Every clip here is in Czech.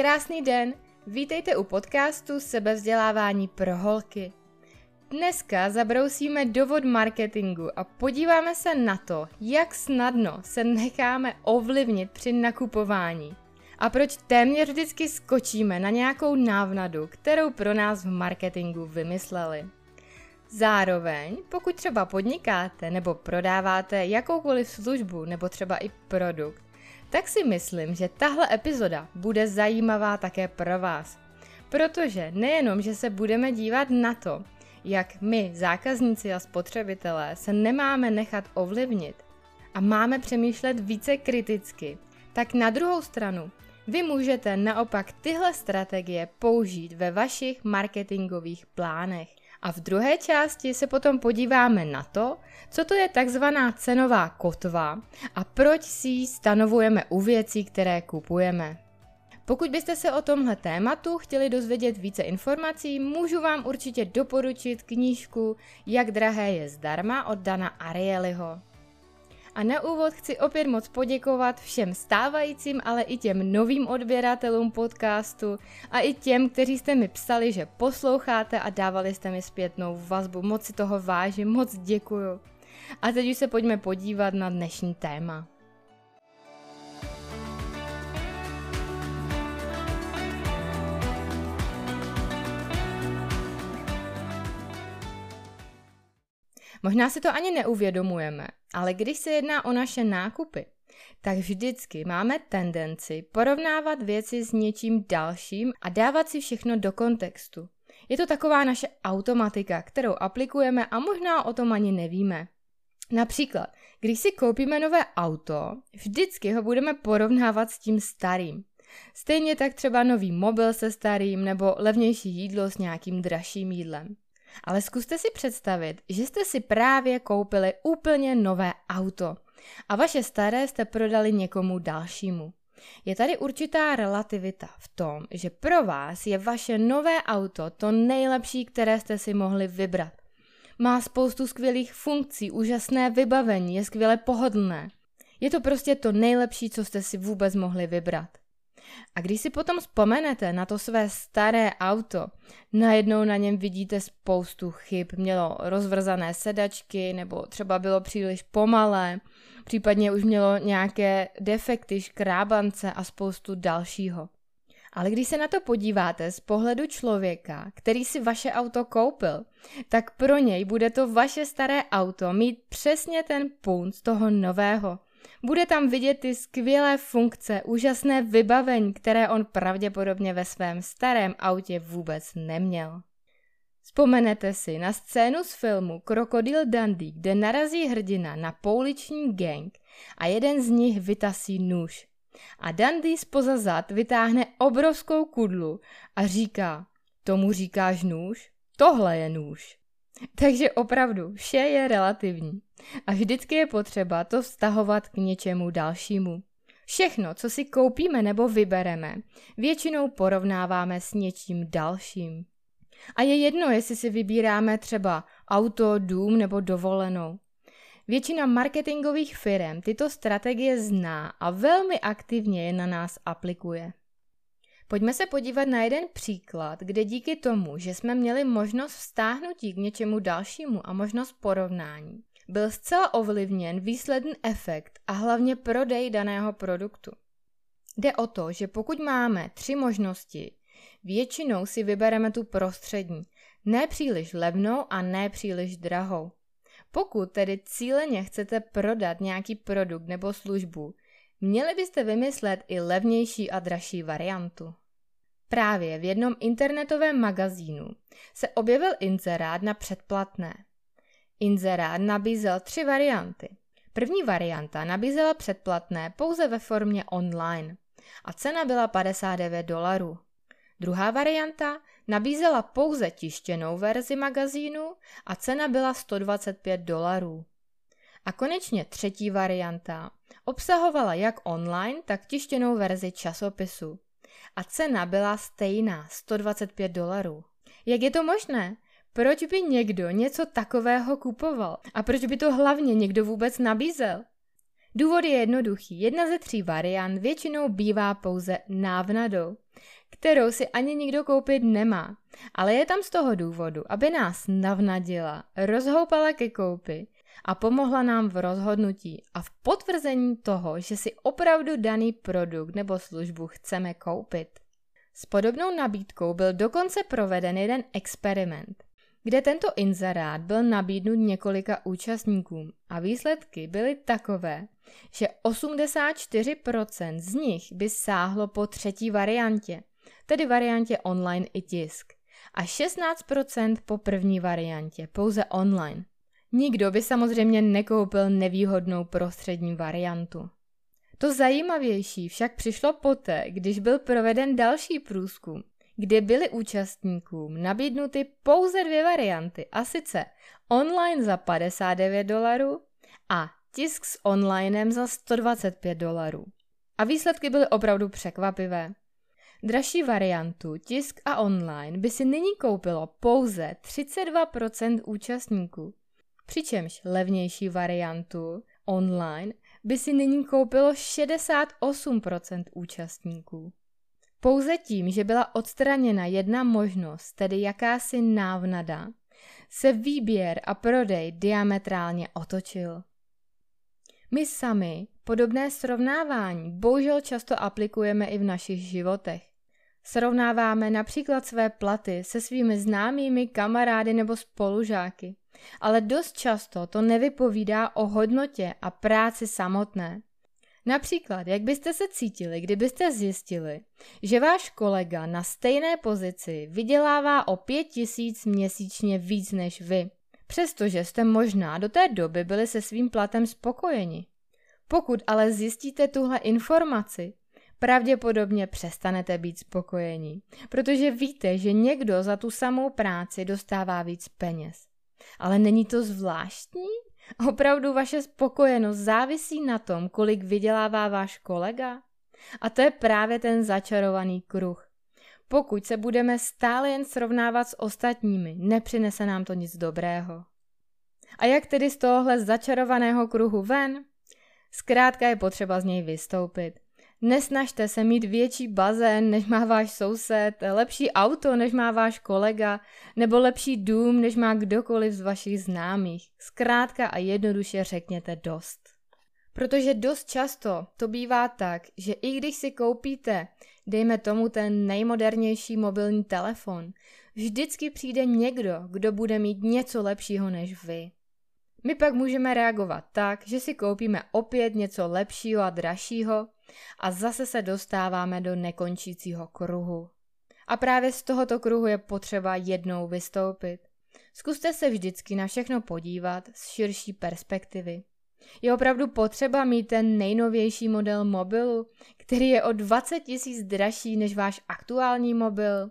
Krásný den, vítejte u podcastu Sebevzdělávání pro holky. Dneska zabrousíme do vod marketingu a podíváme se na to, jak snadno se necháme ovlivnit při nakupování. A proč téměř vždycky skočíme na nějakou návnadu, kterou pro nás v marketingu vymysleli. Zároveň, pokud třeba podnikáte nebo prodáváte jakoukoliv službu nebo třeba i produkt, tak si myslím, že tahle epizoda bude zajímavá také pro vás. Protože nejenom, že se budeme dívat na to, jak my, zákazníci a spotřebitelé, se nemáme nechat ovlivnit a máme přemýšlet více kriticky, tak na druhou stranu vy můžete naopak tyhle strategie použít ve vašich marketingových plánech. A v druhé části se potom podíváme na to, co to je takzvaná cenová kotva a proč si ji stanovujeme u věcí, které kupujeme. Pokud byste se o tomhle tématu chtěli dozvědět více informací, můžu vám určitě doporučit knížku Jak drahé je zdarma od Dana Arielyho. A na úvod chci opět moc poděkovat všem stávajícím, ale i těm novým odběratelům podcastu a i těm, kteří jste mi psali, že posloucháte a dávali jste mi zpětnou vazbu. Moc si toho vážím, moc děkuju. A teď už se pojďme podívat na dnešní téma. Možná si to ani neuvědomujeme, ale když se jedná o naše nákupy, tak vždycky máme tendenci porovnávat věci s něčím dalším a dávat si všechno do kontextu. Je to taková naše automatika, kterou aplikujeme a možná o tom ani nevíme. Například, když si koupíme nové auto, vždycky ho budeme porovnávat s tím starým. Stejně tak třeba nový mobil se starým nebo levnější jídlo s nějakým dražším jídlem. Ale zkuste si představit, že jste si právě koupili úplně nové auto a vaše staré jste prodali někomu dalšímu. Je tady určitá relativita v tom, že pro vás je vaše nové auto to nejlepší, které jste si mohli vybrat. Má spoustu skvělých funkcí, úžasné vybavení, je skvěle pohodlné. Je to prostě to nejlepší, co jste si vůbec mohli vybrat. A když si potom vzpomenete na to své staré auto, najednou na něm vidíte spoustu chyb. Mělo rozvrzané sedačky, nebo třeba bylo příliš pomalé, případně už mělo nějaké defekty, škrábance a spoustu dalšího. Ale když se na to podíváte z pohledu člověka, který si vaše auto koupil, tak pro něj bude to vaše staré auto mít přesně ten punt toho nového. Bude tam vidět ty skvělé funkce, úžasné vybavení, které on pravděpodobně ve svém starém autě vůbec neměl. Vzpomenete si na scénu z filmu Krokodil Dundee, kde narazí hrdina na pouliční gang a jeden z nich vytasí nůž. A Dundee spoza zad vytáhne obrovskou kudlu a říká, tomu říkáš nůž? Tohle je nůž. Takže opravdu, vše je relativní. A vždycky je potřeba to vztahovat k něčemu dalšímu. Všechno, co si koupíme nebo vybereme, většinou porovnáváme s něčím dalším. A je jedno, jestli si vybíráme třeba auto, dům nebo dovolenou. Většina marketingových firm tyto strategie zná a velmi aktivně je na nás aplikuje. Pojďme se podívat na jeden příklad, kde díky tomu, že jsme měli možnost vztáhnutí k něčemu dalšímu a možnost porovnání, byl zcela ovlivněn výsledný efekt a hlavně prodej daného produktu. Jde o to, že pokud máme tři možnosti, většinou si vybereme tu prostřední, ne příliš levnou a ne příliš drahou. Pokud tedy cíleně chcete prodat nějaký produkt nebo službu, měli byste vymyslet i levnější a dražší variantu. Právě v jednom internetovém magazínu se objevil inzerát na předplatné. Inzerát nabízel tři varianty. První varianta nabízela předplatné pouze ve formě online a cena byla 59 dolarů. Druhá varianta nabízela pouze tištěnou verzi magazínu a cena byla 125 dolarů. A konečně třetí varianta obsahovala jak online, tak tištěnou verzi časopisu. A cena byla stejná, 125 dolarů. Jak je to možné? Proč by někdo něco takového kupoval? A proč by to hlavně někdo vůbec nabízel? Důvod je jednoduchý. Jedna ze tří variant většinou bývá pouze návnadou. kterou si ani nikdo koupit nemá, ale je tam z toho důvodu, aby nás navnadila, rozhoupala ke koupi a pomohla nám v rozhodnutí a v potvrzení toho, že si opravdu daný produkt nebo službu chceme koupit. S podobnou nabídkou byl dokonce proveden jeden experiment, kde tento inzerát byl nabídnut několika účastníkům a výsledky byly takové, že 84% z nich by sáhlo po třetí variantě, tedy variantě online i tisk, a 16% po první variantě, pouze online. Nikdo by samozřejmě nekoupil nevýhodnou prostřední variantu. To zajímavější však přišlo poté, když byl proveden další průzkum, kde byly účastníkům nabídnuty pouze dvě varianty, a sice online za 59 dolarů a tisk s onlinem za 125 dolarů. A výsledky byly opravdu překvapivé. Dražší variantu, tisk a online, by si nyní koupilo pouze 32% účastníků, přičemž levnější variantu, online, by si nyní koupilo 68% účastníků. Pouze tím, že byla odstraněna jedna možnost, tedy jakási návnada, se výběr a prodej diametrálně otočil. My sami podobné srovnávání bohužel často aplikujeme i v našich životech. Srovnáváme například své platy se svými známými kamarády nebo spolužáky, ale dost často to nevypovídá o hodnotě a práci samotné. Například, jak byste se cítili, kdybyste zjistili, že váš kolega na stejné pozici vydělává o pět tisíc měsíčně víc než vy, přestože jste možná do té doby byli se svým platem spokojeni. Pokud ale zjistíte tuhle informaci, pravděpodobně přestanete být spokojení, protože víte, že někdo za tu samou práci dostává víc peněz. Ale není to zvláštní? Opravdu vaše spokojenost závisí na tom, kolik vydělává váš kolega? A to je právě ten začarovaný kruh. Pokud se budeme stále jen srovnávat s ostatními, nepřinese nám to nic dobrého. A jak tedy z tohohle začarovaného kruhu ven? Zkrátka je potřeba z něj vystoupit. Nesnažte se mít větší bazén, než má váš soused, lepší auto, než má váš kolega, nebo lepší dům, než má kdokoliv z vašich známých. Zkrátka a jednoduše řekněte dost. Protože dost často to bývá tak, že i když si koupíte, dejme tomu ten nejmodernější mobilní telefon, vždycky přijde někdo, kdo bude mít něco lepšího než vy. My pak můžeme reagovat tak, že si koupíme opět něco lepšího a dražšího a zase se dostáváme do nekončícího kruhu. A právě z tohoto kruhu je potřeba jednou vystoupit. Zkuste se vždycky na všechno podívat z širší perspektivy. Je opravdu potřeba mít ten nejnovější model mobilu, který je o 20 tisíc dražší než váš aktuální mobil?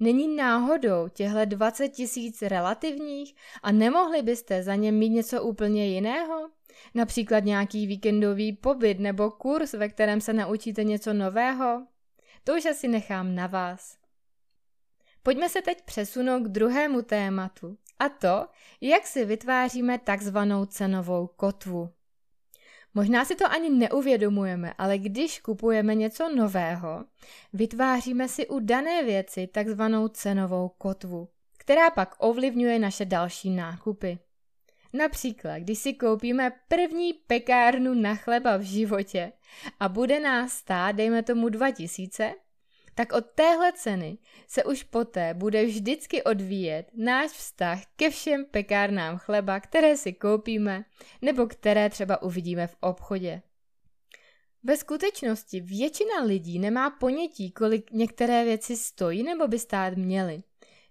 Není náhodou těhle 20 tisíc relativních a nemohli byste za ně mít něco úplně jiného? Například nějaký víkendový pobyt nebo kurz, ve kterém se naučíte něco nového? To už asi nechám na vás. Pojďme se teď přesunout k druhému tématu, a to, jak si vytváříme takzvanou cenovou kotvu. Možná si to ani neuvědomujeme, ale když kupujeme něco nového, vytváříme si u dané věci takzvanou cenovou kotvu, která pak ovlivňuje naše další nákupy. Například, když si koupíme první pekárnu na chleba v životě a bude nás stát, dejme tomu 2000, tak od téhle ceny se už poté bude vždycky odvíjet náš vztah ke všem pekárnám chleba, které si koupíme nebo které třeba uvidíme v obchodě. Ve skutečnosti většina lidí nemá ponětí, kolik některé věci stojí nebo by stát měly.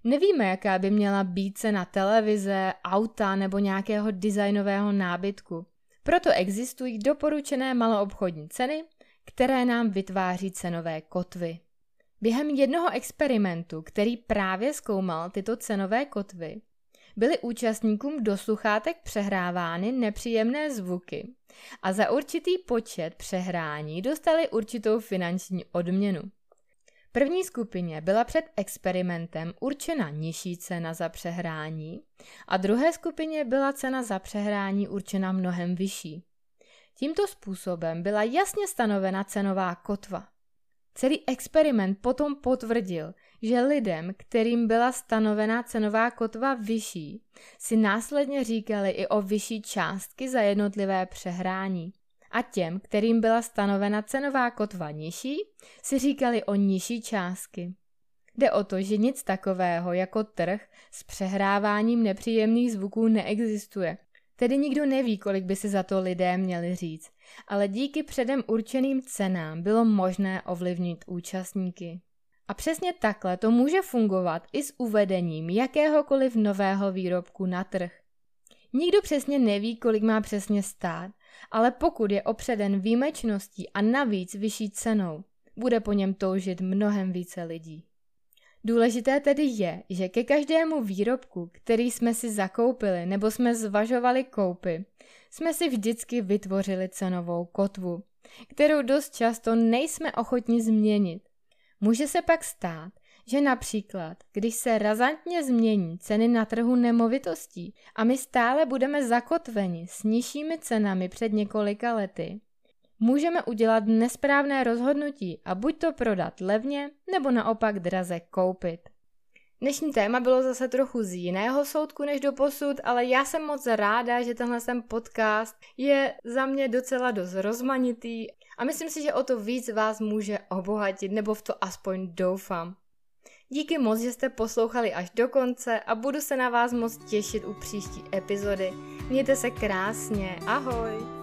Nevíme, jaká by měla být cena televize, auta nebo nějakého designového nábytku. Proto existují doporučené maloobchodní ceny, které nám vytváří cenové kotvy. Během jednoho experimentu, který právě zkoumal tyto cenové kotvy, byly účastníkům do sluchátek přehrávány nepříjemné zvuky a za určitý počet přehrání dostali určitou finanční odměnu. První skupině byla před experimentem určena nižší cena za přehrání a druhé skupině byla cena za přehrání určena mnohem vyšší. Tímto způsobem byla jasně stanovena cenová kotva. Celý experiment potom potvrdil, že lidem, kterým byla stanovená cenová kotva vyšší, si následně říkali i o vyšší částky za jednotlivé přehrání. A těm, kterým byla stanovena cenová kotva nižší, si říkali o nižší částky. Jde o to, že nic takového jako trh s přehráváním nepříjemných zvuků neexistuje. Tedy nikdo neví, kolik by si za to lidé měli říct, ale díky předem určeným cenám bylo možné ovlivnit účastníky. A přesně takhle to může fungovat i s uvedením jakéhokoliv nového výrobku na trh. Nikdo přesně neví, kolik má přesně stát, ale pokud je opředen výjimečností a navíc vyšší cenou, bude po něm toužit mnohem více lidí. Důležité tedy je, že ke každému výrobku, který jsme si zakoupili nebo jsme zvažovali koupy, jsme si vždycky vytvořili cenovou kotvu, kterou dost často nejsme ochotni změnit. Může se pak stát, že například, když se razantně změní ceny na trhu nemovitostí a my stále budeme zakotveni s nižšími cenami před několika lety, můžeme udělat nesprávné rozhodnutí a buď to prodat levně, nebo naopak draze koupit. Dnešní téma bylo zase trochu z jiného soudku než do posud, ale já jsem moc ráda, že tenhle sem podcast je za mě docela dost rozmanitý a myslím si, že o to víc vás může obohatit, nebo v to aspoň doufám. Díky moc, že jste poslouchali až do konce a budu se na vás moc těšit u příští epizody. Mějte se krásně, ahoj!